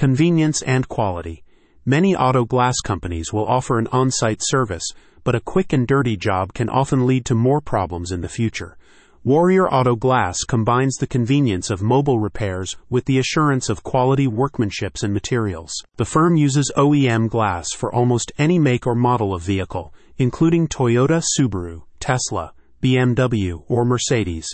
Convenience and quality. Many auto glass companies will offer an on site service, but a quick and dirty job can often lead to more problems in the future. Warrior Auto Glass combines the convenience of mobile repairs with the assurance of quality workmanships and materials. The firm uses OEM glass for almost any make or model of vehicle, including Toyota, Subaru, Tesla, BMW, or Mercedes.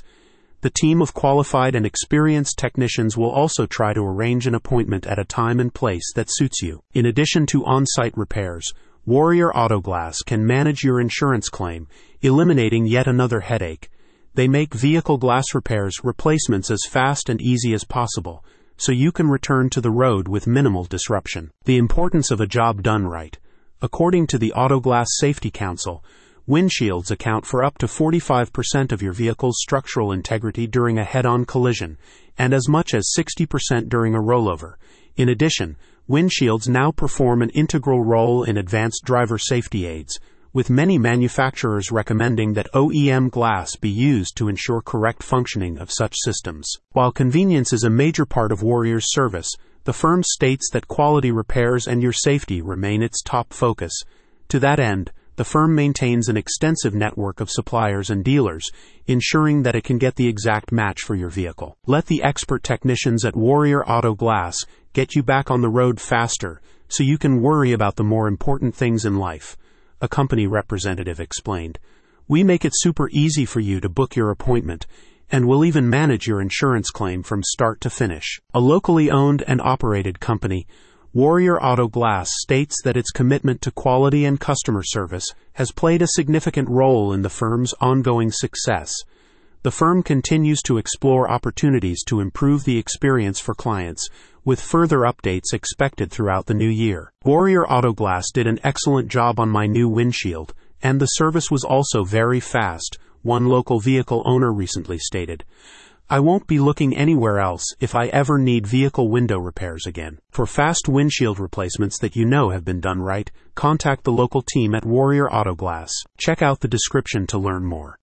The team of qualified and experienced technicians will also try to arrange an appointment at a time and place that suits you. In addition to on site repairs, Warrior Auto Glass can manage your insurance claim, eliminating yet another headache. They make vehicle glass repairs replacements as fast and easy as possible, so you can return to the road with minimal disruption. The importance of a job done right. According to the Auto Glass Safety Council, windshields account for up to 45% of your vehicle's structural integrity during a head on collision, and as much as 60% during a rollover. In addition, windshields now perform an integral role in advanced driver safety aids, with many manufacturers recommending that OEM glass be used to ensure correct functioning of such systems. While convenience is a major part of Warrior's service, the firm states that quality repairs and your safety remain its top focus. To that end, the firm maintains an extensive network of suppliers and dealers, ensuring that it can get the exact match for your vehicle. Let the expert technicians at Warrior Auto Glass get you back on the road faster so you can worry about the more important things in life a company representative explained. We make it super easy for you to book your appointment, and we'll even manage your insurance claim from start to finish. A locally owned and operated company, Warrior Auto Glass states that its commitment to quality and customer service has played a significant role in the firm's ongoing success. The firm continues to explore opportunities to improve the experience for clients, with further updates expected throughout the new year. Warrior Auto Glass did an excellent job on my new windshield, and the service was also very fast, one local vehicle owner recently stated. I won't be looking anywhere else if I ever need vehicle window repairs again. For fast windshield replacements that you know have been done right, contact the local team at Warrior Auto Glass. Check out the description to learn more.